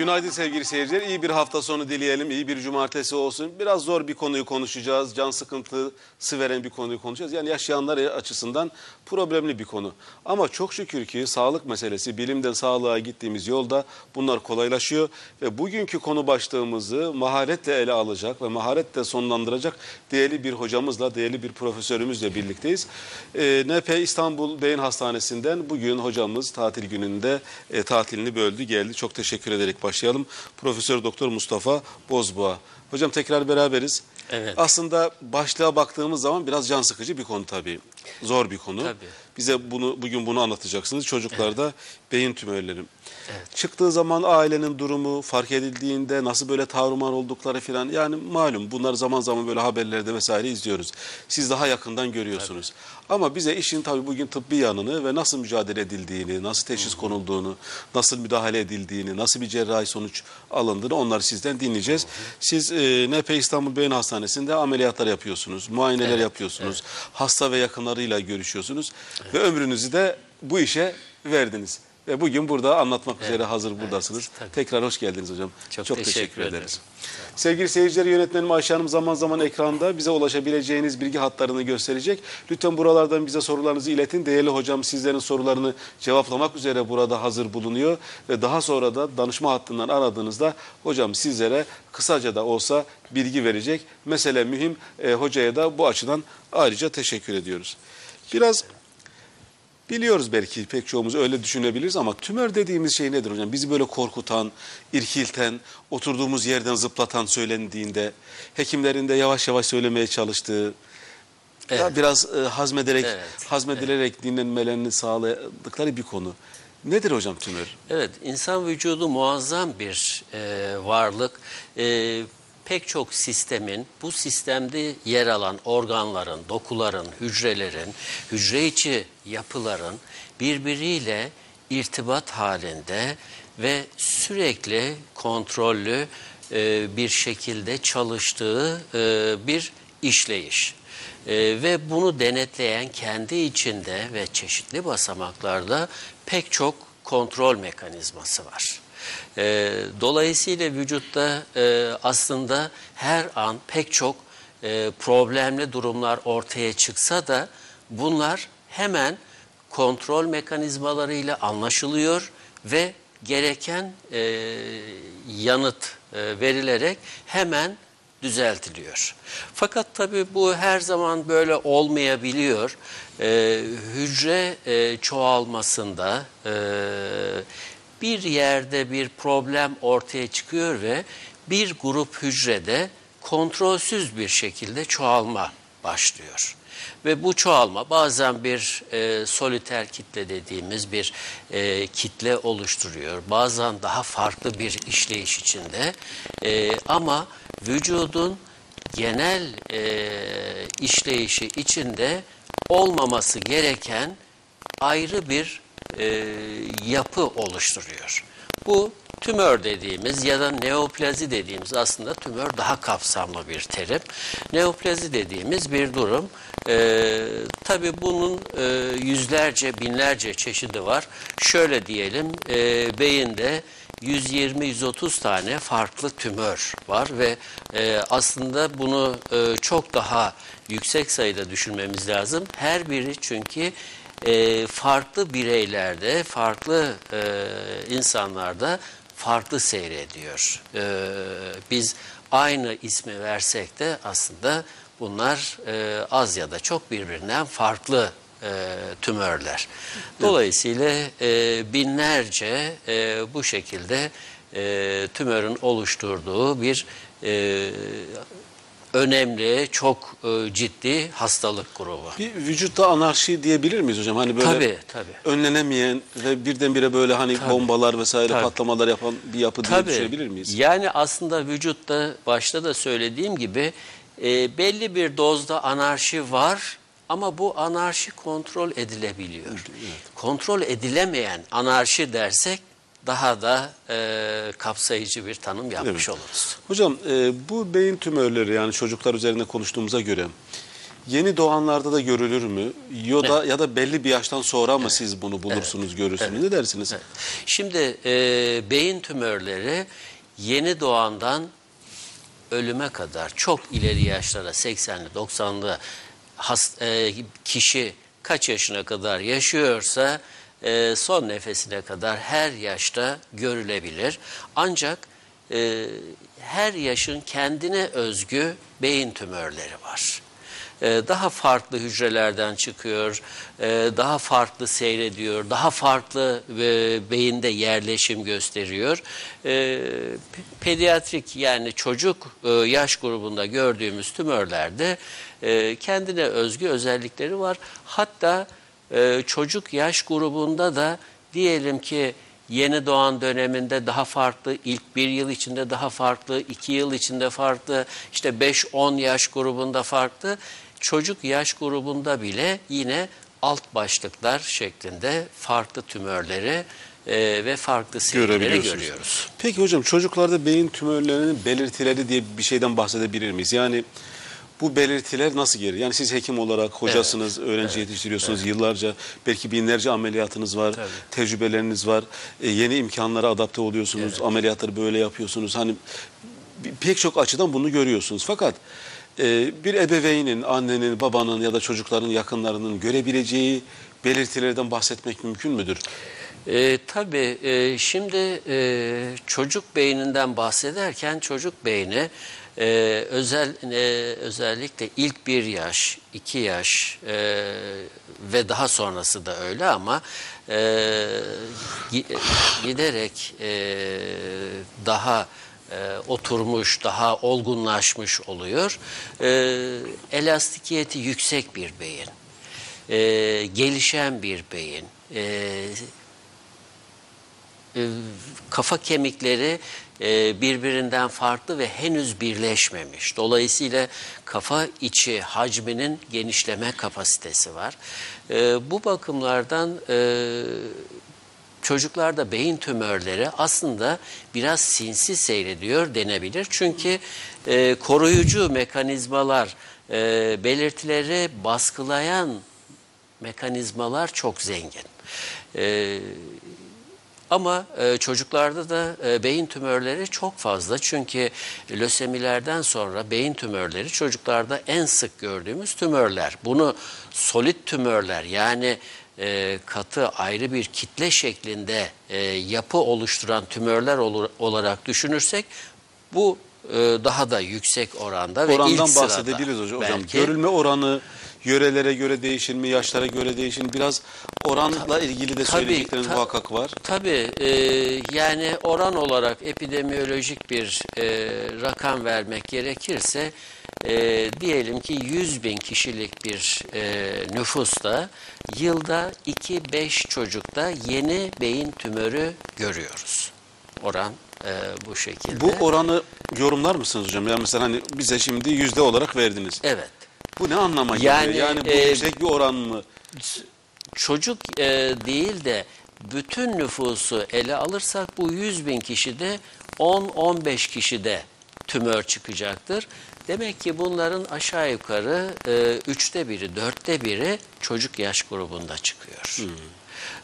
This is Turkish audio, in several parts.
Günaydın sevgili seyirciler. İyi bir hafta sonu dileyelim. İyi bir cumartesi olsun. Biraz zor bir konuyu konuşacağız. Can sıkıntısı veren bir konuyu konuşacağız. Yani yaşayanlar açısından problemli bir konu. Ama çok şükür ki sağlık meselesi, bilimden sağlığa gittiğimiz yolda bunlar kolaylaşıyor. Ve bugünkü konu başlığımızı maharetle ele alacak ve maharetle sonlandıracak değerli bir hocamızla, değerli bir profesörümüzle birlikteyiz. E, NP İstanbul Beyin Hastanesi'nden bugün hocamız tatil gününde e, tatilini böldü geldi. Çok teşekkür ederek başlayalım. Profesör Doktor Mustafa Bozboğa. Hocam tekrar beraberiz. Evet. Aslında başlığa baktığımız zaman biraz can sıkıcı bir konu tabii. Zor bir konu. Tabii. Bize bunu bugün bunu anlatacaksınız. Çocuklarda beyin tümörleri. Evet. Çıktığı zaman ailenin durumu fark edildiğinde nasıl böyle tarumar oldukları filan yani malum bunlar zaman zaman böyle haberlerde vesaire izliyoruz. Siz daha yakından görüyorsunuz. Ama bize işin tabii bugün tıbbi yanını ve nasıl mücadele edildiğini, nasıl teşhis konulduğunu, nasıl müdahale edildiğini, nasıl bir cerrahi sonuç alındığını onları sizden dinleyeceğiz. Siz e, NP İstanbul Beyin Hastanesi'nde ameliyatlar yapıyorsunuz, muayeneler Evet, yapıyorsunuz, hasta ve yakınlarıyla görüşüyorsunuz ve ömrünüzü de bu işe verdiniz. Ve bugün burada anlatmak üzere hazır buradasınız. tabii. Tekrar hoş geldiniz hocam. Çok teşekkür, teşekkür ederim. ederiz. Sevgili seyirciler yönetmenim Ayşe Hanım zaman zaman ekranda bize ulaşabileceğiniz bilgi hatlarını gösterecek. Lütfen buralardan bize sorularınızı iletin. Değerli hocam sizlerin sorularını cevaplamak üzere burada hazır bulunuyor. Ve daha sonra da danışma hattından aradığınızda hocam sizlere kısaca da olsa bilgi verecek. Mesele mühim. E, hocaya da bu açıdan ayrıca teşekkür ediyoruz. Biraz Biliyoruz belki pek çoğumuz öyle düşünebiliriz ama tümör dediğimiz şey nedir hocam? Bizi böyle korkutan, irkilten, oturduğumuz yerden zıplatan söylendiğinde, hekimlerin de yavaş yavaş söylemeye çalıştığı, ya Evet. biraz e, hazmederek, Evet, hazmedilerek dinlenmelerini sağladıkları bir konu. Nedir hocam tümör? Evet, insan vücudu muazzam bir e, varlık. E, pek çok sistemin, bu sistemde yer alan organların, dokuların, hücrelerin, hücre içi yapıların birbiriyle irtibat halinde ve sürekli kontrollü e, bir şekilde çalıştığı e, bir işleyiş. Ee, ve bunu denetleyen kendi içinde ve çeşitli basamaklarda pek çok kontrol mekanizması var. Ee, dolayısıyla vücutta e, aslında her an pek çok e, problemli durumlar ortaya çıksa da bunlar hemen kontrol mekanizmalarıyla anlaşılıyor ve gereken e, yanıt e, verilerek hemen düzeltiliyor. Fakat tabii bu her zaman böyle olmayabiliyor. Ee, hücre e, çoğalmasında e, bir yerde bir problem ortaya çıkıyor ve bir grup hücrede kontrolsüz bir şekilde çoğalma başlıyor. Ve bu çoğalma bazen bir e, soliter kitle dediğimiz bir e, kitle oluşturuyor. Bazen daha farklı bir işleyiş içinde. E, ama vücudun genel e, işleyişi içinde olmaması gereken ayrı bir e, yapı oluşturuyor. Bu tümör dediğimiz ya da neoplazi dediğimiz aslında tümör daha kapsamlı bir terim. Neoplazi dediğimiz bir durum. E, tabii bunun e, yüzlerce, binlerce çeşidi var. Şöyle diyelim, e, beyinde 120-130 tane farklı tümör var ve e, aslında bunu e, çok daha yüksek sayıda düşünmemiz lazım. Her biri çünkü e, farklı bireylerde, farklı e, insanlarda farklı seyrediyor. E, biz aynı ismi versek de aslında bunlar e, az ya da çok birbirinden farklı e, tümörler. Dolayısıyla e, binlerce e, bu şekilde e, tümörün oluşturduğu bir e, önemli, çok e, ciddi hastalık grubu. Bir vücutta anarşi diyebilir miyiz hocam? Hani böyle Tabii, tabii. önlenemeyen ve birdenbire böyle hani bombalar vesaire Tabii. patlamalar yapan bir yapı diye düşünebilir miyiz? Yani aslında vücutta başta da söylediğim gibi e, belli bir dozda anarşi var ama bu anarşi kontrol edilebiliyor. Kontrol edilemeyen anarşi dersek daha da e, kapsayıcı bir tanım yapmış Evet. oluruz. Hocam e, bu beyin tümörleri yani çocuklar üzerinde konuştuğumuza göre Yeni doğanlarda da görülür mü? Ya da ya da belli bir yaştan sonra mı siz bunu bulursunuz, görürsünüz? Ne dersiniz? Şimdi e, beyin tümörleri yeni doğandan ölüme kadar çok ileri yaşlara 80'li 90'lı has- e, kişi kaç yaşına kadar yaşıyorsa e, son nefesine kadar her yaşta görülebilir. Ancak e, her yaşın kendine özgü beyin tümörleri var. E, daha farklı hücrelerden çıkıyor, e, daha farklı seyrediyor, daha farklı e, beyinde yerleşim gösteriyor. Pe- Pediatrik yani çocuk yaş grubunda gördüğümüz tümörlerde kendine özgü özellikleri var. Hatta e, çocuk yaş grubunda da diyelim ki yeni doğan döneminde daha farklı, ilk bir yıl içinde daha farklı, iki yıl içinde farklı, işte 5-10 yaş grubunda farklı. Çocuk yaş grubunda bile yine alt başlıklar şeklinde farklı tümörleri e, ve farklı Görebiliyorsunuz. görüyoruz. Peki hocam çocuklarda beyin tümörlerinin belirtileri diye bir şeyden bahsedebilir miyiz? Yani bu belirtiler nasıl gelir? Yani siz hekim olarak hocasınız, öğrenci yetiştiriyorsunuz yıllarca. Belki binlerce ameliyatınız var, Tabii. tecrübeleriniz var. E, yeni imkanlara adapte oluyorsunuz, ameliyatları böyle yapıyorsunuz. Hani pek çok açıdan bunu görüyorsunuz. Fakat e, bir ebeveynin, annenin, babanın ya da çocukların yakınlarının görebileceği belirtilerden bahsetmek mümkün müdür? E, tabii e, şimdi e, çocuk beyninden bahsederken çocuk beyni e, özel e, özellikle ilk bir yaş, iki yaş e, ve daha sonrası da öyle ama e, gi- giderek e, daha e, oturmuş, daha olgunlaşmış oluyor. E, elastikiyeti yüksek bir beyin, e, gelişen bir beyin, e, e, kafa kemikleri e, birbirinden farklı ve henüz birleşmemiş. Dolayısıyla kafa içi hacminin genişleme kapasitesi var. E, Bu bakımlardan çocuklarda beyin tümörleri aslında biraz sinsi seyrediyor denebilir. Çünkü koruyucu mekanizmalar, belirtileri baskılayan mekanizmalar çok zengin. E, ama e, çocuklarda da e, beyin tümörleri çok fazla. Çünkü lösemilerden sonra beyin tümörleri çocuklarda en sık gördüğümüz tümörler. Bunu solit tümörler yani e, katı ayrı bir kitle şeklinde e, yapı oluşturan tümörler olur, olarak düşünürsek bu daha da yüksek oranda ve Orandan ilk sırada bahsedebiliriz hocam. hocam. belki. Görülme oranı yörelere göre değişir mi, yaşlara göre değişir mi? Biraz oranla ilgili de Tabii, söyleyecekleriniz ta- muhakkak var. Tabii e, yani oran olarak epidemiyolojik bir e, rakam vermek gerekirse e, diyelim ki 100 bin kişilik bir e, nüfusta yılda 2-5 çocukta yeni beyin tümörü görüyoruz. Oran e, bu şekilde. Bu oranı yorumlar mısınız hocam? Yani mesela hani bize şimdi yüzde olarak verdiniz. evet. Bu ne anlama geliyor? Yani, Yani, bu e, yüksek bir oran mı? çocuk e, değil de bütün nüfusu ele alırsak bu 100 bin kişide 10-15 kişide tümör çıkacaktır. Demek ki bunların aşağı yukarı e, üçte biri, dörtte biri çocuk yaş grubunda çıkıyor.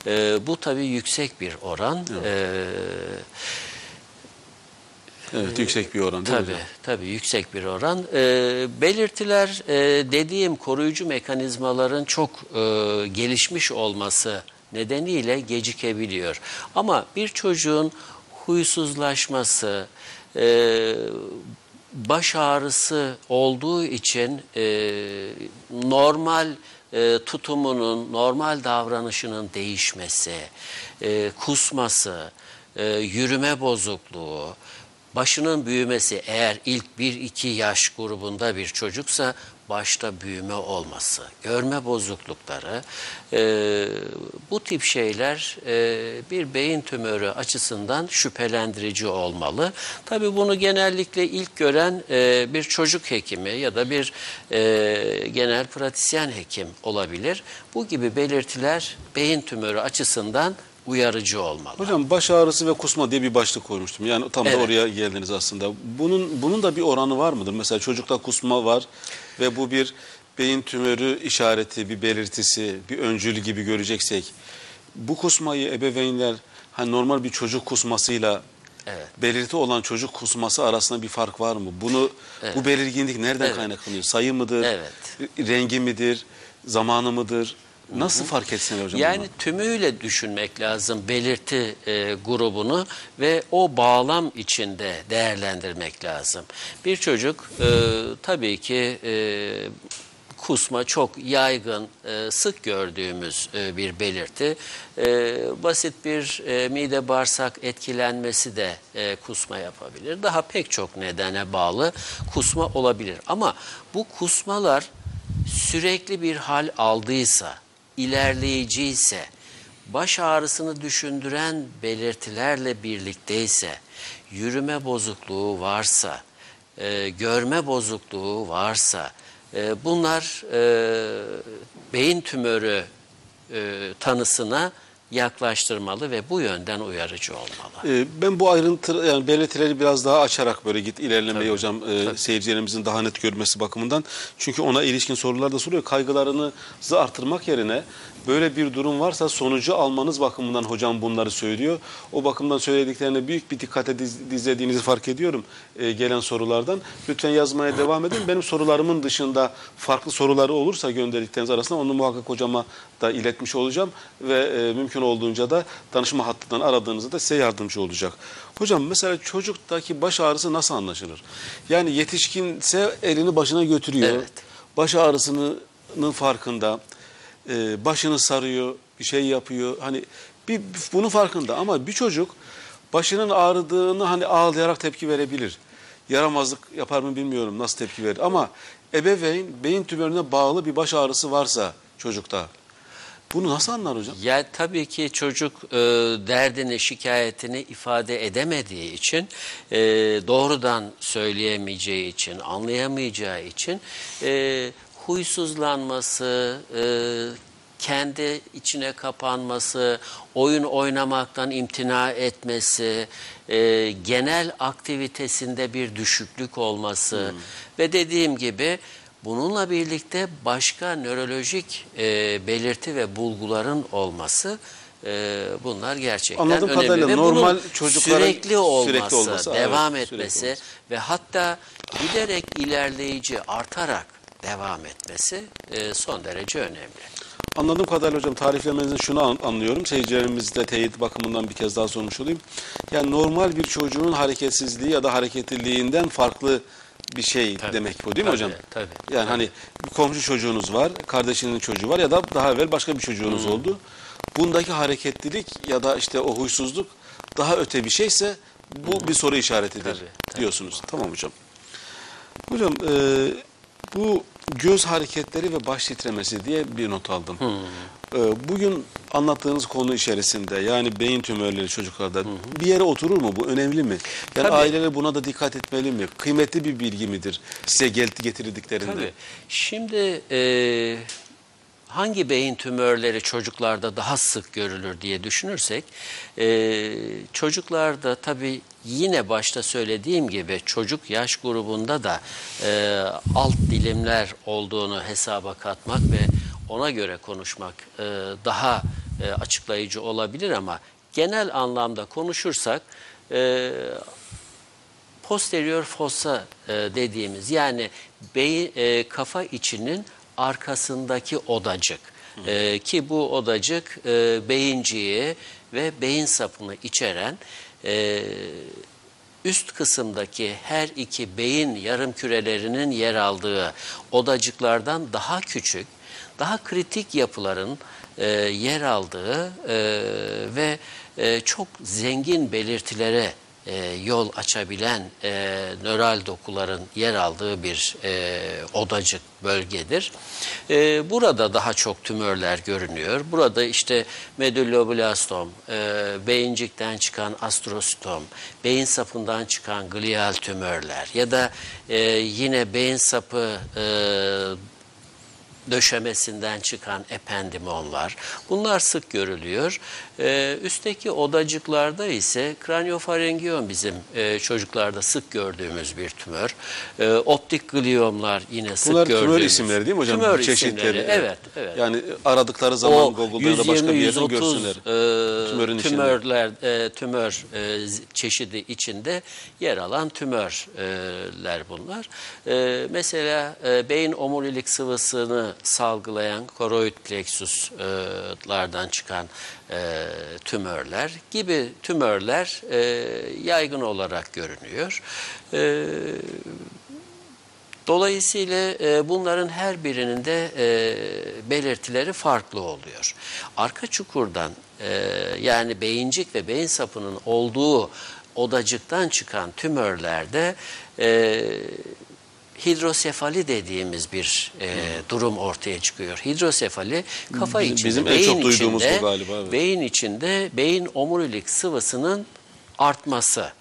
E, bu tabii yüksek bir oran. E, Evet, yüksek bir oran değil mi Tabii, hocam? tabii yüksek bir oran. Ee, belirtiler e, dediğim koruyucu mekanizmaların çok e, gelişmiş olması nedeniyle gecikebiliyor. Ama bir çocuğun huysuzlaşması, e, baş ağrısı olduğu için e, normal e, tutumunun, normal davranışının değişmesi, e, kusması, e, yürüme bozukluğu, başının büyümesi eğer ilk 1-2 yaş grubunda bir çocuksa başta büyüme olması, görme bozuklukları, e, bu tip şeyler e, bir beyin tümörü açısından şüphelendirici olmalı. Tabii bunu genellikle ilk gören e, bir çocuk hekimi ya da bir e, genel pratisyen hekim olabilir. Bu gibi belirtiler beyin tümörü açısından uyarıcı olmalı. Hocam baş ağrısı ve kusma diye bir başlık koymuştum. Yani tam da Evet. oraya geldiniz aslında. Bunun bunun da bir oranı var mıdır? Mesela çocukta kusma var ve bu bir beyin tümörü işareti, bir belirtisi, bir öncül gibi göreceksek bu kusmayı ebeveynler hani normal bir çocuk kusmasıyla Evet. belirti olan çocuk kusması arasında bir fark var mı? Bunu bu belirginlik nereden Evet. kaynaklanıyor? Sayı mıdır? Evet. Rengi midir? Zamanı mıdır? Nasıl fark etsinler hocam? Yani bunu? tümüyle düşünmek lazım belirti e, grubunu ve o bağlam içinde değerlendirmek lazım. Bir çocuk e, tabii ki e, kusma çok yaygın, e, sık gördüğümüz e, bir belirti. E, basit bir mide bağırsak etkilenmesi de kusma yapabilir. Daha pek çok nedene bağlı kusma olabilir. Ama bu kusmalar sürekli bir hal aldıysa, ilerleyiciyse, baş ağrısını düşündüren belirtilerle birlikteyse, yürüme bozukluğu varsa, e, görme bozukluğu varsa, e, bunlar e, beyin tümörü e, tanısına yaklaştırmalı ve bu yönden uyarıcı olmalı. Ee, Ben bu ayrıntı yani belirtileri biraz daha açarak böyle git ilerlemeyi hocam e, seyircilerimizin daha net görmesi bakımından. Çünkü ona ilişkin sorular da soruyor. Kaygılarınızı artırmak yerine böyle bir durum varsa sonucu almanız bakımından hocam bunları söylüyor. O bakımdan söylediklerine büyük bir dikkate diz- dizlediğinizi fark ediyorum e, gelen sorulardan. Lütfen yazmaya devam edin. Benim sorularımın dışında farklı soruları olursa gönderdikleriniz arasında onu muhakkak hocama da iletmiş olacağım ve e, mümkün olduğunca da danışma hattından aradığınızda size yardımcı olacak. Hocam mesela çocuktaki baş ağrısı nasıl anlaşılır? Yani yetişkinse elini başına götürüyor. Evet. Baş ağrısının farkında. E, başını sarıyor, bir şey yapıyor. Hani bir bunun farkında ama bir çocuk başının ağrıdığını hani ağlayarak tepki verebilir. Yaramazlık yapar mı bilmiyorum nasıl tepki verir ama ebeveyn beyin tümörüne bağlı bir baş ağrısı varsa çocukta bunu nasıl anlar hocam? Ya tabii ki çocuk e, derdini, şikayetini ifade edemediği için, e, doğrudan söyleyemeyeceği için, anlayamayacağı için e, huysuzlanması, e, kendi içine kapanması, oyun oynamaktan imtina etmesi, e, genel aktivitesinde bir düşüklük olması ve dediğim gibi bununla birlikte başka nörolojik e, belirti ve bulguların olması e, bunlar gerçekten Anladığım önemli. kadarıyla ve normal çocukların sürekli olması, sürekli olması, evet, devam sürekli etmesi olması. ve hatta giderek ilerleyici artarak devam etmesi e, son derece önemli. Anladığım kadarıyla hocam tariflemenizden şunu an- anlıyorum. Seyircilerimiz de teyit bakımından bir kez daha sormuş olayım. Yani normal bir çocuğun hareketsizliği ya da hareketliliğinden farklı bir şey Tabii, demek bu değil mi tabii, hocam? tabii, Yani tabii. hani bir komşu çocuğunuz var, kardeşinin çocuğu var ya da daha evvel başka bir çocuğunuz Hmm. oldu. Bundaki hareketlilik ya da işte o huysuzluk daha öte bir şeyse bu bir soru işaretidir Tabii, tabii. diyorsunuz. Tamam hocam. Hocam e, bu göz hareketleri ve baş titremesi diye bir not aldım. E, bugün anlattığınız konu içerisinde yani beyin tümörleri çocuklarda bir yere oturur mu? Bu önemli mi? Yani Tabii. aileler buna da dikkat etmeli mi? Kıymetli bir bilgi midir size getirdiklerinde? Tabii. Şimdi e, hangi beyin tümörleri çocuklarda daha sık görülür diye düşünürsek, e, çocuklarda tabii yine başta söylediğim gibi çocuk yaş grubunda da e, alt dilimler olduğunu hesaba katmak ve ona göre konuşmak e, daha e, açıklayıcı olabilir ama genel anlamda konuşursak e, posterior fossa e, dediğimiz yani beyin, e, kafa içinin arkasındaki odacık. E, ki bu odacık e, beyinciği ve beyin sapını içeren e, üst kısımdaki her iki beyin yarım kürelerinin yer aldığı odacıklardan daha küçük, daha kritik yapıların e, yer aldığı e, ve e, çok zengin belirtilere e, yol açabilen e, nöral dokuların yer aldığı bir e, odacık bölgedir. E, burada daha çok tümörler görünüyor. Burada işte medulloblastom, e, beyincikten çıkan astrositom, beyin sapından çıkan glial tümörler ya da e, yine beyin sapı e, döşemesinden çıkan ependimonlar. Bunlar sık görülüyor. E, üstteki odacıklarda ise kraniofarengiyon bizim e, çocuklarda sık gördüğümüz bir tümör. E, optik gliyomlar yine sık Bunlar gördüğümüz. tümör isimleri değil mi hocam? Tümör Çeşitleri. Evet, evet. Yani aradıkları zaman o Google'da da başka bir yerden 120-130 görsünler. e, Tümörün içinde. tümörler, e, tümör e, çeşidi içinde yer alan tümörler bunlar. E, mesela e, beyin omurilik sıvısını salgılayan koroid plexuslardan çıkan e, tümörler gibi tümörler e, yaygın olarak görünüyor. E, Dolayısıyla bunların her birinin de belirtileri farklı oluyor. Arka çukurdan yani beyincik ve beyin sapının olduğu odacıktan çıkan tümörlerde e, hidrosefali dediğimiz bir e, durum ortaya çıkıyor. Hidrosefali kafa Bizim- içinde, bizim en beyin çok duyduğumuz bu içinde, galiba, evet. beyin içinde beyin omurilik sıvısının artması.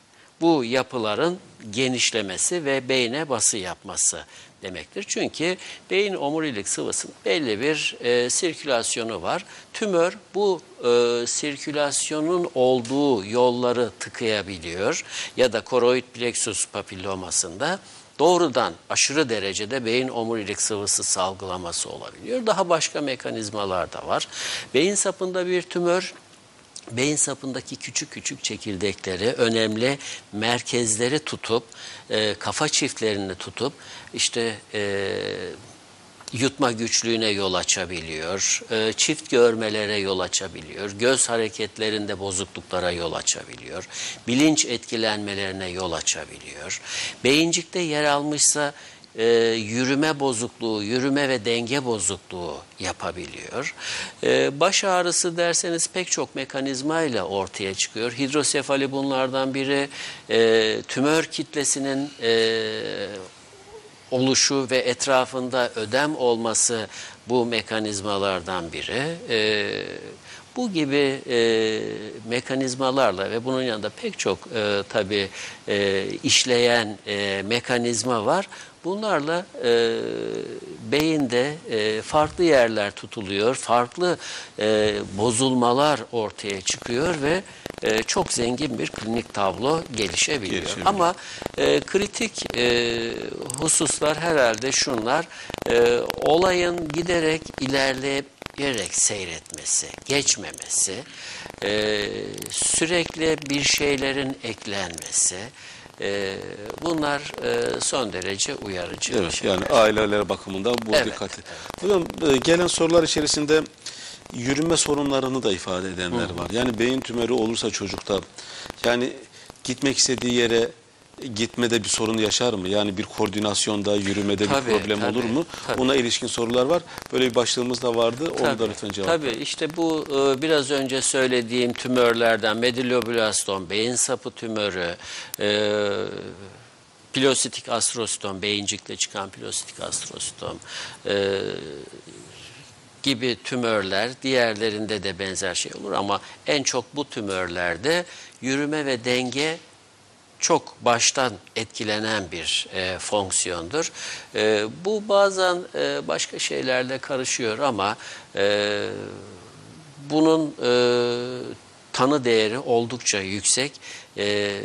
Bu yapıların genişlemesi ve beyne bası yapması demektir. Çünkü beyin omurilik sıvısının belli bir e, sirkülasyonu var. Tümör bu e, sirkülasyonun olduğu yolları tıkayabiliyor ya da koroid plexus papillomasında doğrudan aşırı derecede beyin omurilik sıvısı salgılaması olabiliyor. Daha başka mekanizmalar da var. Beyin sapında bir tümör beyin sapındaki küçük küçük çekirdekleri, önemli merkezleri tutup, e, kafa çiftlerini tutup, işte e, yutma güçlüğüne yol açabiliyor, e, çift görmelere yol açabiliyor, göz hareketlerinde bozukluklara yol açabiliyor, bilinç etkilenmelerine yol açabiliyor. Beyincikte yer almışsa e, yürüme bozukluğu, yürüme ve denge bozukluğu yapabiliyor. E, baş ağrısı derseniz pek çok mekanizmayla ortaya çıkıyor. Hidrosefali bunlardan biri, tümör kitlesinin oluşu ve etrafında ödem olması bu mekanizmalardan biri. Ee, bu gibi e, mekanizmalarla ve bunun yanında pek çok e, tabii e, işleyen e, mekanizma var. Bunlarla e, beyinde e, farklı yerler tutuluyor, farklı e, bozulmalar ortaya çıkıyor ve e, çok zengin bir klinik tablo gelişebiliyor. Gelişebiliyor. Ama e, kritik e, hususlar herhalde şunlar. E, olayın giderek ilerleyerek seyretmesi, geçmemesi, e, sürekli bir şeylerin eklenmesi, e, bunlar e, son derece uyarıcı. Evet şey. yani aileler bakımından bu Evet, dikkatli. Hocam e, gelen sorular içerisinde yürüme sorunlarını da ifade edenler var. Yani beyin tümörü olursa çocukta yani gitmek istediği yere gitmede bir sorun yaşar mı? Yani bir koordinasyonda, yürümede Tabii, bir problem tabii, olur mu? tabii. Ona ilişkin sorular var. Böyle bir başlığımız da vardı. Onu da lütfen cevap Tabii işte bu e, biraz önce söylediğim tümörlerden medilloblastom, beyin sapı tümörü, e, pilositik astrositom, beyincikte çıkan pilositik astrositom e, gibi tümörler, diğerlerinde de benzer şey olur ama en çok bu tümörlerde yürüme ve denge çok baştan etkilenen bir e, fonksiyondur. E, bu bazen e, başka şeylerle karışıyor ama e, bunun e, tanı değeri oldukça yüksek. E,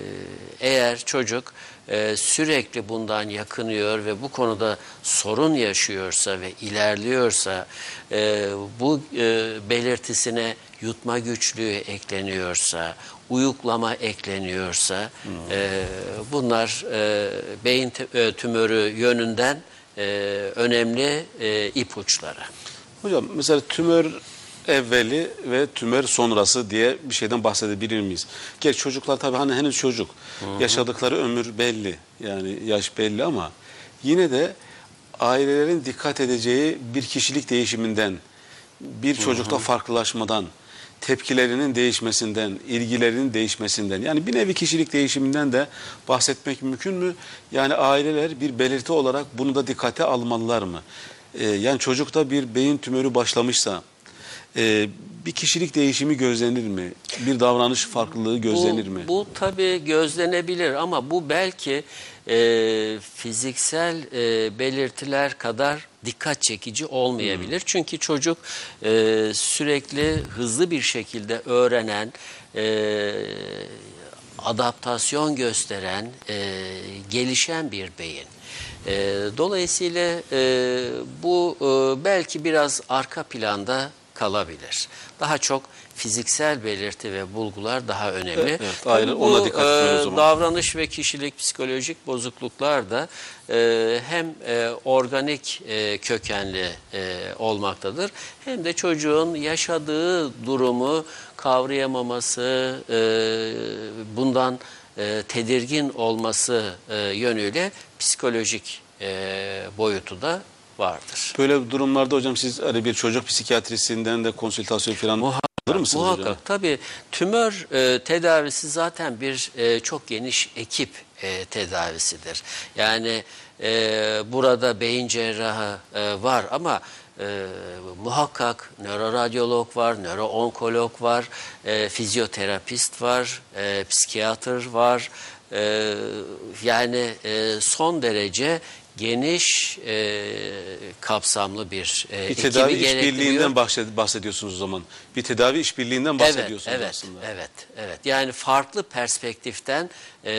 eğer çocuk e, sürekli bundan yakınıyor ve bu konuda sorun yaşıyorsa ve ilerliyorsa, e, bu e, belirtisine yutma güçlüğü ekleniyorsa, uyuklama ekleniyorsa, e, bunlar beyin tü- tümörü yönünden önemli ipuçları. Hocam mesela tümör evveli ve tümör sonrası diye bir şeyden bahsedebilir miyiz? Geç çocuklar tabii hani henüz çocuk. Yaşadıkları ömür belli. Yani yaş belli ama yine de ailelerin dikkat edeceği bir kişilik değişiminden, bir çocukta farklılaşmadan, tepkilerinin değişmesinden, ilgilerinin değişmesinden yani bir nevi kişilik değişiminden de bahsetmek mümkün mü? Yani aileler bir belirti olarak bunu da dikkate almalılar mı? Ee, yani çocukta bir beyin tümörü başlamışsa e, bir kişilik değişimi gözlenir mi? Bir davranış farklılığı gözlenir bu, mi? Bu tabii gözlenebilir ama bu belki e, fiziksel e, belirtiler kadar dikkat çekici olmayabilir. Çünkü çocuk e, sürekli hızlı bir şekilde öğrenen, e, adaptasyon gösteren, e, gelişen bir beyin. E, dolayısıyla e, bu e, belki biraz arka planda kalabilir. Daha çok fiziksel belirti ve bulgular daha önemli. Evet, evet, aynen. bu, Ona dikkat etmeli o e, davranış ve kişilik psikolojik bozukluklar da e, hem e, organik e, kökenli e, olmaktadır hem de çocuğun yaşadığı durumu kavrayamaması, e, bundan e, tedirgin olması e, yönüyle psikolojik e, boyutu da vardır. Böyle durumlarda hocam siz hani bir çocuk psikiyatrisinden de konsültasyon falan alır mısınız Muhakkak hocam? tabii tümör e, tedavisi zaten bir e, çok geniş ekip e, tedavisidir. Yani e, burada beyin cerrahı e, var ama e, muhakkak nöroradyolog var, nöroonkolog var, e, fizyoterapist var, e, psikiyatr var. E, yani e, son derece geniş e, kapsamlı bir, e, Bir tedavi işbirliğinden bahsed- bahsediyorsunuz o zaman. Bir tedavi işbirliğinden bahsediyorsunuz evet, evet, aslında. Evet, evet. Yani farklı perspektiften e,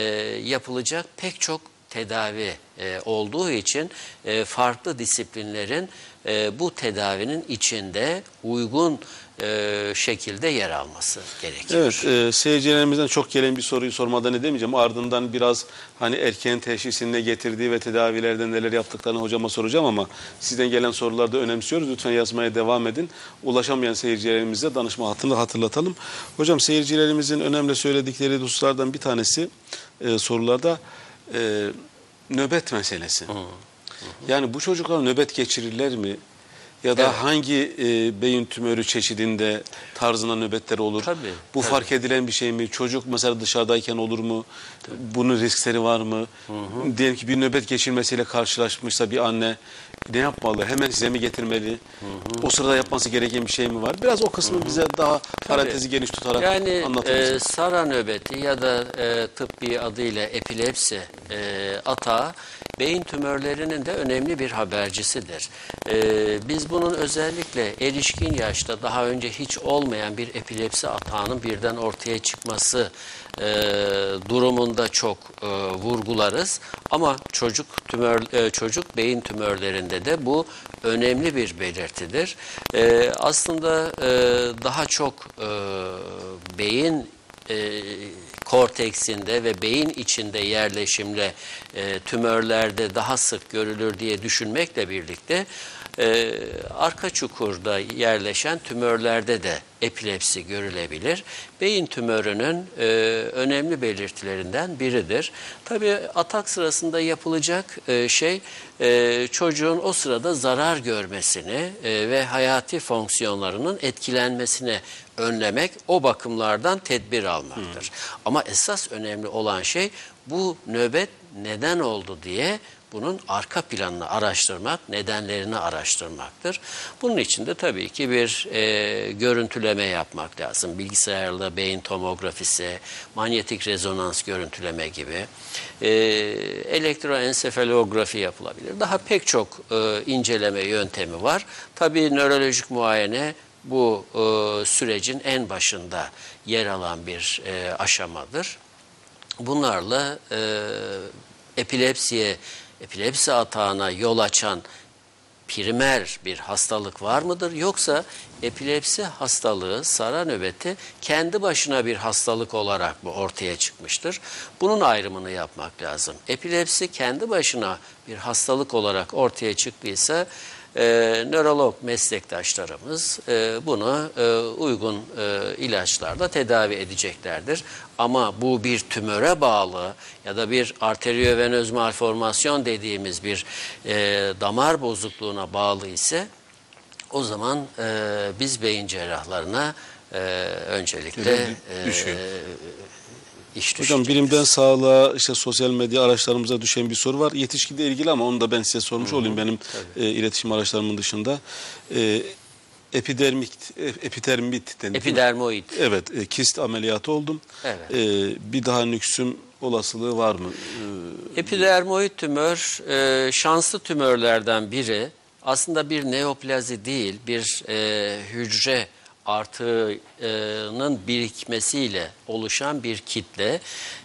yapılacak pek çok tedavi e, olduğu için e, farklı disiplinlerin e, bu tedavinin içinde uygun e, şekilde yer alması gerekiyor. Evet, e, seyircilerimizden çok gelen bir soruyu sormadan edemeyeceğim. Ardından biraz hani erken teşhisin ne getirdiği ve tedavilerde neler yaptıklarını hocama soracağım ama sizden gelen soruları da önemsiyoruz. Lütfen yazmaya devam edin. Ulaşamayan seyircilerimize danışma hattını hatırlatalım. Hocam seyircilerimizin önemli söyledikleri hususlardan bir tanesi e, sorularda e, nöbet meselesi. Yani bu çocuklar nöbet geçirirler mi? Ya da Evet. hangi e, beyin tümörü çeşidinde tarzına nöbetler olur? Tabii, Bu tabii. fark edilen bir şey mi? Çocuk mesela dışarıdayken olur mu? Bunun riskleri var mı? Diyelim ki bir nöbet geçirmesiyle karşılaşmışsa bir anne ne yapmalı? Hemen size mi getirmeli? O sırada yapması gereken bir şey mi var? Biraz o kısmı bize daha parantezi geniş tutarak Yani anlatır e? SARA nöbeti ya da e, tıbbi adıyla epilepsi e, atağı beyin tümörlerinin de önemli bir habercisidir. E, biz bunun özellikle erişkin yaşta daha önce hiç olmayan bir epilepsi atağının birden ortaya çıkması e, durumunda çok e, vurgularız. Ama çocuk tümör e, çocuk beyin tümörlerinde de bu önemli bir belirtidir. E, aslında e, daha çok e, beyin e, korteksinde ve beyin içinde yerleşimle e, tümörlerde daha sık görülür diye düşünmekle birlikte e, arka çukurda yerleşen tümörlerde de epilepsi görülebilir. Beyin tümörünün e, önemli belirtilerinden biridir. Tabii atak sırasında yapılacak e, şey e, çocuğun o sırada zarar görmesini e, ve hayati fonksiyonlarının etkilenmesini önlemek o bakımlardan tedbir almaktır. Ama esas önemli olan şey bu nöbet neden oldu diye bunun arka planını araştırmak, nedenlerini araştırmaktır. Bunun için de tabii ki bir e, görüntüleme yapmak lazım. Bilgisayarla beyin tomografisi, manyetik rezonans görüntüleme gibi. E, elektroensefalografi yapılabilir. Daha pek çok e, inceleme yöntemi var. Tabii nörolojik muayene bu e, sürecin en başında yer alan bir e, aşamadır. Bunlarla e, epilepsiye, epilepsi atağına yol açan primer bir hastalık var mıdır? Yoksa epilepsi hastalığı, sara nöbeti kendi başına bir hastalık olarak mı ortaya çıkmıştır? Bunun ayrımını yapmak lazım. Epilepsi kendi başına bir hastalık olarak ortaya çıktıysa e, nörolog meslektaşlarımız e, bunu e, uygun e, ilaçlarla tedavi edeceklerdir. Ama bu bir tümöre bağlı ya da bir arteriovenöz malformasyon dediğimiz bir e, damar bozukluğuna bağlı ise o zaman e, biz beyin cerrahlarına e, öncelikle e, iş Hocam düşecektir. bilimden sağlığa işte sosyal medya araçlarımıza düşen bir soru var. Yetişkinle ilgili ama onu da ben size sormuş olayım benim e, iletişim araçlarımın dışında. E, epidermik, e, epitermit denir. Epidermoid. Evet, e, kist ameliyatı oldum. Evet. E, bir daha nüksüm olasılığı var mı? E, Epidermoid tümör e, şanslı tümörlerden biri aslında bir neoplazi değil, bir e, hücre artığının birikmesiyle oluşan bir kitle.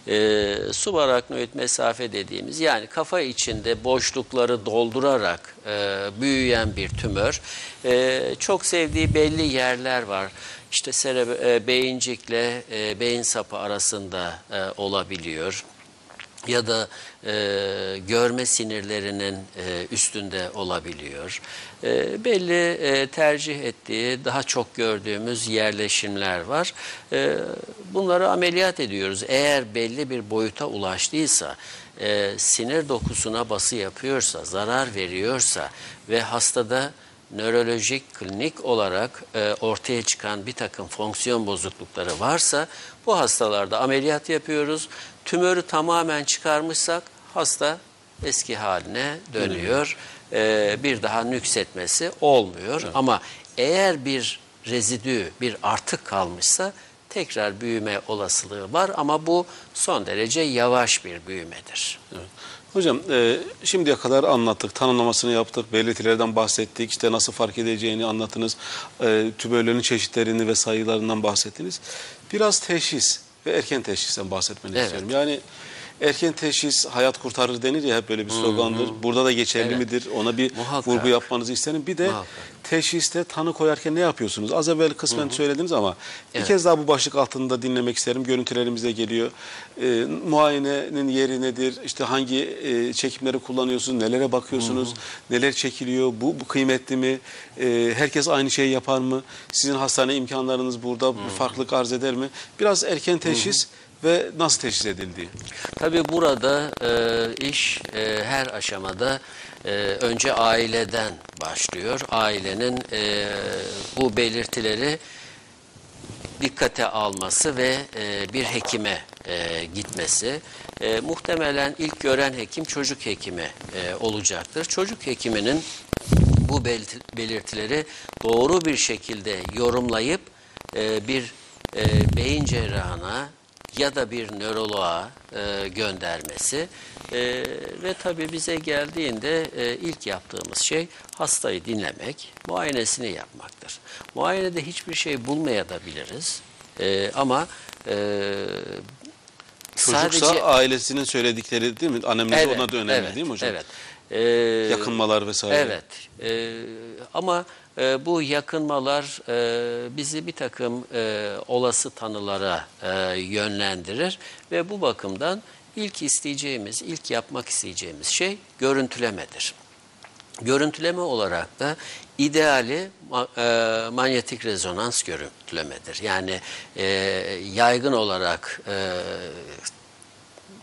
E, subaraknoid mesafe dediğimiz yani kafa içinde boşlukları doldurarak e, büyüyen bir tümör. E, çok sevdiği belli yerler var. İşte serebe, e, beyincikle e, beyin sapı arasında olabiliyor ya da e, görme sinirlerinin e, üstünde olabiliyor. E, belli e, tercih ettiği daha çok gördüğümüz yerleşimler var. E, bunları ameliyat ediyoruz. Eğer belli bir boyuta ulaştıysa, e, sinir dokusuna bası yapıyorsa, zarar veriyorsa ve hastada nörolojik, klinik olarak e, ortaya çıkan bir takım fonksiyon bozuklukları varsa bu hastalarda ameliyat yapıyoruz. Tümörü tamamen çıkarmışsak hasta eski haline dönüyor. E, bir daha nüksetmesi olmuyor. Ama eğer bir rezidü, bir artık kalmışsa tekrar büyüme olasılığı var ama bu son derece yavaş bir büyümedir. Hocam e, şimdiye kadar anlattık, tanımlamasını yaptık, belirtilerden bahsettik, işte nasıl fark edeceğini anlattınız, e, tümörlerin çeşitlerini ve sayılarından bahsettiniz. Biraz teşhis ve erken teşhisten bahsetmeni Evet. istiyorum. Yani erken teşhis hayat kurtarır denir ya hep böyle bir slogandır. Burada da geçerli Evet. midir? Ona bir Muhakkak. vurgu yapmanızı isterim. Bir de Muhakkak. teşhiste tanı koyarken ne yapıyorsunuz? Az evvel kısmen söylediniz ama bir Evet. kez daha bu başlık altında dinlemek isterim. Görüntülerimiz de geliyor. E, muayenenin yeri nedir? İşte hangi e, çekimleri kullanıyorsunuz? Nelere bakıyorsunuz? Neler çekiliyor? Bu, bu kıymetli mi? E, herkes aynı şeyi yapar mı? Sizin hastane imkanlarınız burada bir farklılık arz eder mi? Biraz erken teşhis ve nasıl teşhis edildiği. Tabii burada e, iş e, her aşamada e, önce aileden başlıyor. Ailenin e, bu belirtileri dikkate alması ve e, bir hekime e, gitmesi. E, muhtemelen ilk gören hekim çocuk hekimi e, olacaktır. Çocuk hekiminin bu belirti- belirtileri doğru bir şekilde yorumlayıp e, bir e, beyin cerrahına ya da bir nöroloğa e, göndermesi E, ve tabii bize geldiğinde e, ilk yaptığımız şey hastayı dinlemek, muayenesini yapmaktır. Muayenede hiçbir şey bulmayabiliriz e, ama e, Çocuksa ailesinin söyledikleri değil mi? Annemnezi ona da önemli evet, değil mi hocam? Evet. Ee, Yakınmalar vesaire. Evet. Ee, ama e, bu yakınmalar e, bizi bir takım e, olası tanılara e, yönlendirir ve bu bakımdan ilk isteyeceğimiz, ilk yapmak isteyeceğimiz şey görüntülemedir. Görüntüleme olarak da ideali ma- manyetik rezonans görüntülemedir. Yani yaygın olarak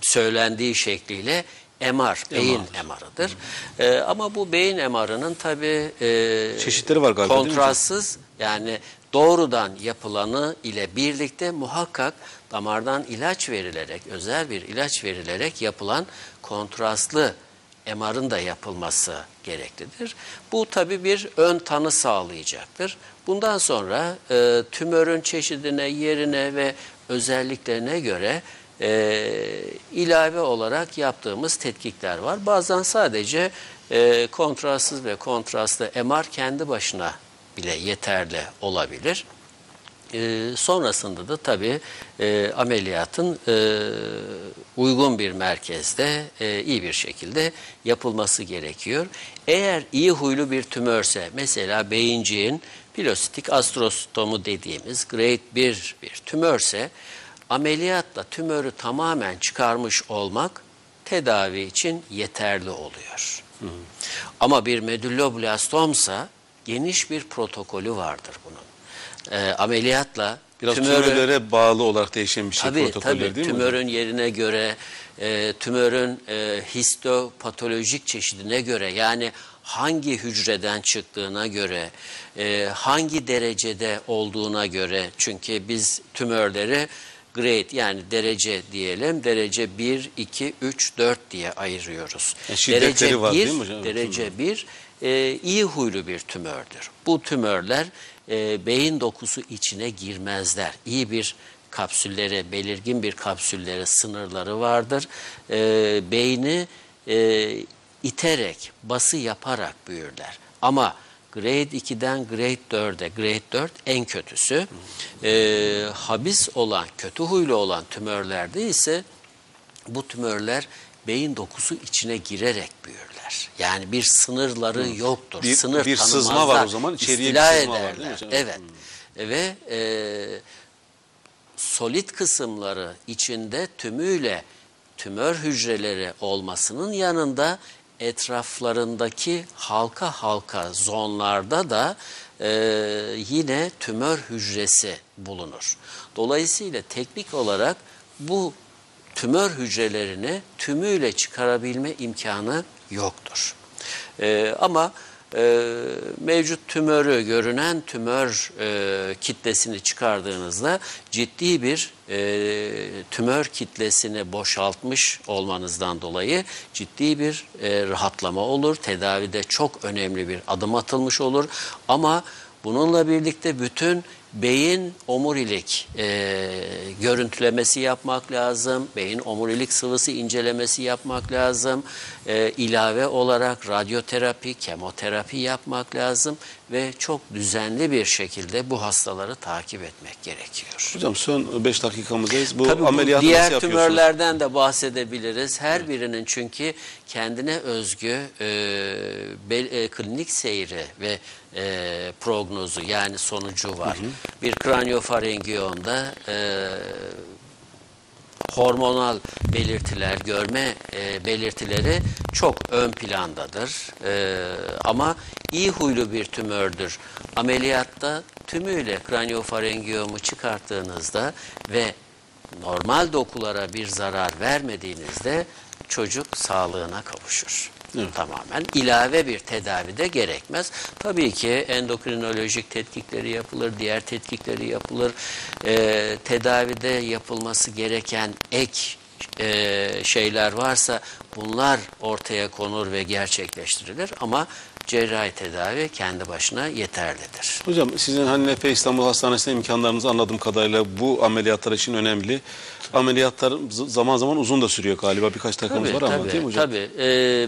söylendiği şekliyle MR, beyin MR'ıdır. Ee, ama bu beyin MR'ının tabii e, Çeşitleri var galiba, değil mi hocam? kontrastsız yani doğrudan yapılanı ile birlikte muhakkak damardan ilaç verilerek, özel bir ilaç verilerek yapılan kontrastlı MR'ın da yapılması gereklidir. Bu tabii bir ön tanı sağlayacaktır. Bundan sonra e, tümörün çeşidine, yerine ve özelliklerine göre e, ilave olarak yaptığımız tetkikler var. Bazen sadece e, kontrastsız ve kontrastlı MR kendi başına bile yeterli olabilir. E, sonrasında da tabii e, ameliyatın e, uygun bir merkezde e, iyi bir şekilde yapılması gerekiyor. Eğer iyi huylu bir tümörse mesela beyinciğin pilositik astrostomu dediğimiz grade 1 bir tümörse ameliyatla tümörü tamamen çıkarmış olmak tedavi için yeterli oluyor. Ama bir medülloblastomsa geniş bir protokolü vardır bunun. Ee, ameliyatla Biraz tümörü- tümörlere bağlı olarak değişen bir şey Tabii protokoller tabii değil mi? hocam? tümörün yerine göre, e, tümörün e, histopatolojik çeşidine göre yani hangi hücreden çıktığına göre, e, hangi derecede olduğuna göre çünkü biz tümörleri grade yani derece diyelim derece 1, 2, 3, 4 diye ayırıyoruz. E, derece var değil 1, mi hocam? derece 1 e, iyi huylu bir tümördür. Bu tümörler e, beyin dokusu içine girmezler. İyi bir kapsüllere, belirgin bir kapsüllere sınırları vardır. E, beyni e, iterek, bası yaparak büyürler. Ama grade 2'den grade 4'e, grade 4 en kötüsü. Ee, habis olan, kötü huylu olan tümörlerde ise bu tümörler beyin dokusu içine girerek büyürler. Yani bir sınırları yoktur. Bir- Sınır bir sızma var o zaman, içeriye bir sızma var değil mi ederler. hocam? Evet. Ve e, solit kısımları içinde tümüyle tümör hücreleri olmasının yanında etraflarındaki halka halka zonlarda da e, yine tümör hücresi bulunur. Dolayısıyla teknik olarak bu tümör hücrelerini tümüyle çıkarabilme imkanı yoktur. E, ama e, mevcut tümörü, görünen tümör e, kitlesini çıkardığınızda ciddi bir e, tümör kitlesini boşaltmış olmanızdan dolayı ciddi bir e, rahatlama olur. Tedavide çok önemli bir adım atılmış olur. Ama bununla birlikte bütün beyin omurilik e, görüntülemesi yapmak lazım. Beyin omurilik sıvısı incelemesi yapmak lazım. E, ilave olarak radyoterapi, kemoterapi yapmak lazım ve çok düzenli bir şekilde bu hastaları takip etmek gerekiyor. Hocam son 5 dakikamızdayız. Bu Tabii bu ameliyatı nasıl diğer yapıyorsunuz? tümörlerden de bahsedebiliriz. Her birinin çünkü kendine özgü e, bel- e, klinik seyri ve e, prognozu yani sonucu var. Bir kraniofaringiyonda e, hormonal belirtiler, görme e, belirtileri çok ön plandadır. E, ama iyi huylu bir tümördür. Ameliyatta tümüyle kraniofaringiyomu çıkarttığınızda ve normal dokulara bir zarar vermediğinizde çocuk sağlığına kavuşur. Tamamen ilave bir tedavi de gerekmez. Tabii ki endokrinolojik tetkikleri yapılır, diğer tetkikleri yapılır. Ee, tedavide yapılması gereken ek e, şeyler varsa bunlar ortaya konur ve gerçekleştirilir ama cerrahi tedavi kendi başına yeterlidir. Hocam sizin hani Nefe İstanbul Hastanesi'nde imkanlarınız anladığım kadarıyla bu ameliyatlar için önemli. Ameliyatlar zaman zaman uzun da sürüyor galiba. Birkaç dakikamız var ama değil mi hocam? Tabii. Ee,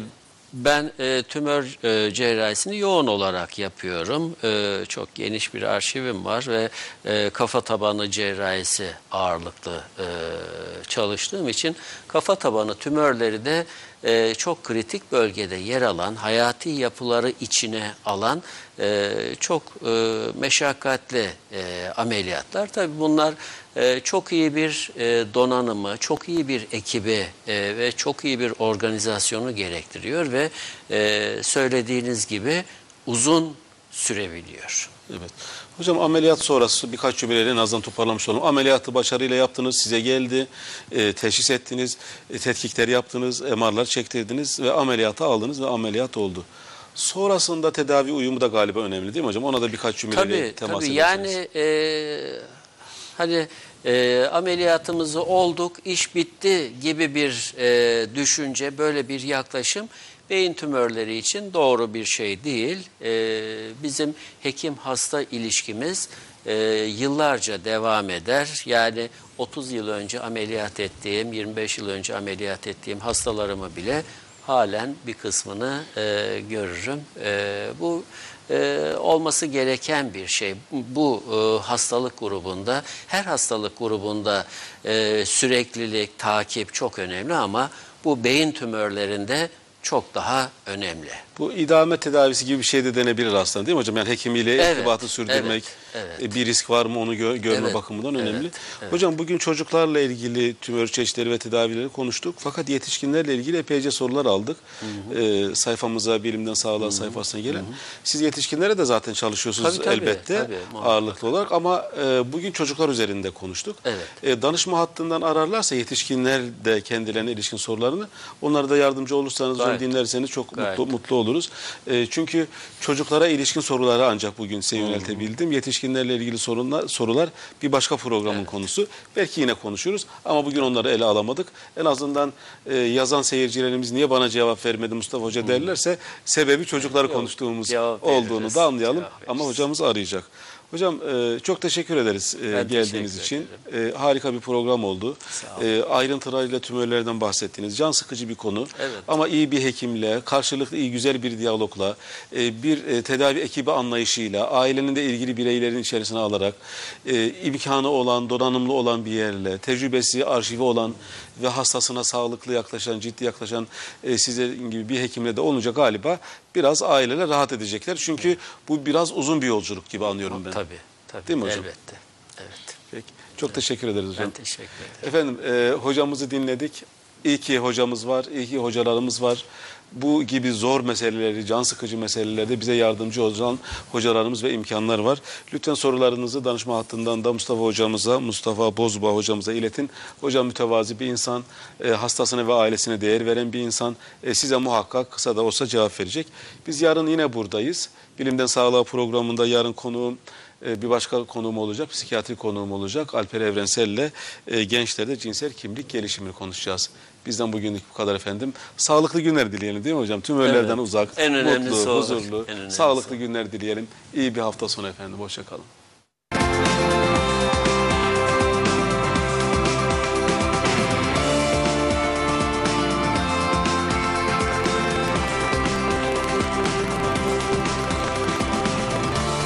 ben e, tümör e, cerrahisini yoğun olarak yapıyorum. E, çok geniş bir arşivim var ve e, kafa tabanı cerrahisi ağırlıklı e, çalıştığım için kafa tabanı tümörleri de e, çok kritik bölgede yer alan, hayati yapıları içine alan e, çok e, meşakkatli e, ameliyatlar. Tabii bunlar çok iyi bir e, donanımı, çok iyi bir ekibi e, ve çok iyi bir organizasyonu gerektiriyor ve e, söylediğiniz gibi uzun sürebiliyor. Evet. Hocam ameliyat sonrası birkaç cümleyle en azından toparlamış olalım. Ameliyatı başarıyla yaptınız, size geldi, e, teşhis ettiniz, e, tetkikleri yaptınız, MR'lar çektirdiniz ve ameliyata aldınız ve ameliyat oldu. Sonrasında tedavi uyumu da galiba önemli değil mi hocam? Ona da birkaç cümleyle Tabii temas tabii ederseniz. yani e, hani e, ameliyatımızı olduk, iş bitti gibi bir e, düşünce, böyle bir yaklaşım beyin tümörleri için doğru bir şey değil. E, bizim hekim-hasta ilişkimiz e, yıllarca devam eder. Yani 30 yıl önce ameliyat ettiğim, 25 yıl önce ameliyat ettiğim hastalarımı bile halen bir kısmını e, görürüm. E, bu e, olması gereken bir şey. Bu e, hastalık grubunda, her hastalık grubunda e, süreklilik, takip çok önemli ama bu beyin tümörlerinde çok daha önemli. Bu idame tedavisi gibi bir şey de denebilir aslında değil mi hocam? Yani hekimiyle Evet, irtibatı sürdürmek, evet, e, bir risk var mı onu gö- görme Evet, bakımından evet, önemli. evet. Hocam bugün çocuklarla ilgili tümör çeşitleri ve tedavileri konuştuk. Fakat yetişkinlerle ilgili epeyce sorular aldık. E, sayfamıza, Bilimden Sağlığa sayfasına gelen. Siz yetişkinlere de zaten çalışıyorsunuz Tabii, tabii, elbette tabii, muhakkak. ağırlıklı olarak ama e, bugün çocuklar üzerinde konuştuk. Evet. E, danışma hattından ararlarsa yetişkinler de kendilerine ilişkin sorularını onlara da yardımcı olursanız, dinlerseniz çok Gayet. mutlu, mutlu oluruz. E, çünkü çocuklara ilişkin soruları ancak bugün size yöneltebildim. Yetişkinlerle ilgili sorunlar, sorular bir başka programın konusu. Belki yine konuşuruz ama bugün onları ele alamadık. En azından e, yazan seyircilerimiz niye bana cevap vermedi Mustafa Hoca derlerse sebebi çocukları konuştuğumuz cevap olduğunu da anlayalım. Ama hocamız arayacak. Hocam e, çok teşekkür ederiz e, Ben geldiğiniz teşekkür için. E, harika bir program oldu. Ayrıntılarıyla tümörlerden bahsettiniz. Can sıkıcı bir konu. Evet. Ama iyi bir hekimle, karşılıklı iyi güzel bir diyalogla, bir tedavi ekibi anlayışıyla, ailenin de ilgili bireylerin içerisine alarak, imkanı olan, donanımlı olan bir yerle, tecrübesi, arşivi olan ve hastasına sağlıklı yaklaşan, ciddi yaklaşan e, sizin gibi bir hekimle de olunca galiba biraz aileler rahat edecekler. Çünkü bu biraz uzun bir yolculuk gibi anlıyorum ben. Tabii, tabii. Değil mi hocam? Elbette. Evet. Peki. Çok teşekkür ederiz hocam. Ben teşekkür ederim. Efendim e, hocamızı dinledik. İyi ki hocamız var, iyi ki hocalarımız var. Bu gibi zor meseleleri, can sıkıcı meselelerde bize yardımcı olan hocalarımız ve imkanlar var. Lütfen sorularınızı danışma hattından da Mustafa hocamıza, Mustafa Bozba hocamıza iletin. Hocam mütevazi bir insan, e, hastasına ve ailesine değer veren bir insan. E, size muhakkak kısa da olsa cevap verecek. Biz yarın yine buradayız. Bilimden Sağlığa programında yarın konuğum e, bir başka konuğum olacak, psikiyatri konuğum olacak. Alper Evrensel'le e, gençlerde cinsel kimlik gelişimini konuşacağız. Bizden bugünlük bu kadar efendim. Sağlıklı günler dileyelim değil mi hocam? Tüm öllerden Evet. uzak, En mutlu, huzurlu, En sağlıklı günler dileyelim. İyi bir hafta sonu efendim. Hoşçakalın.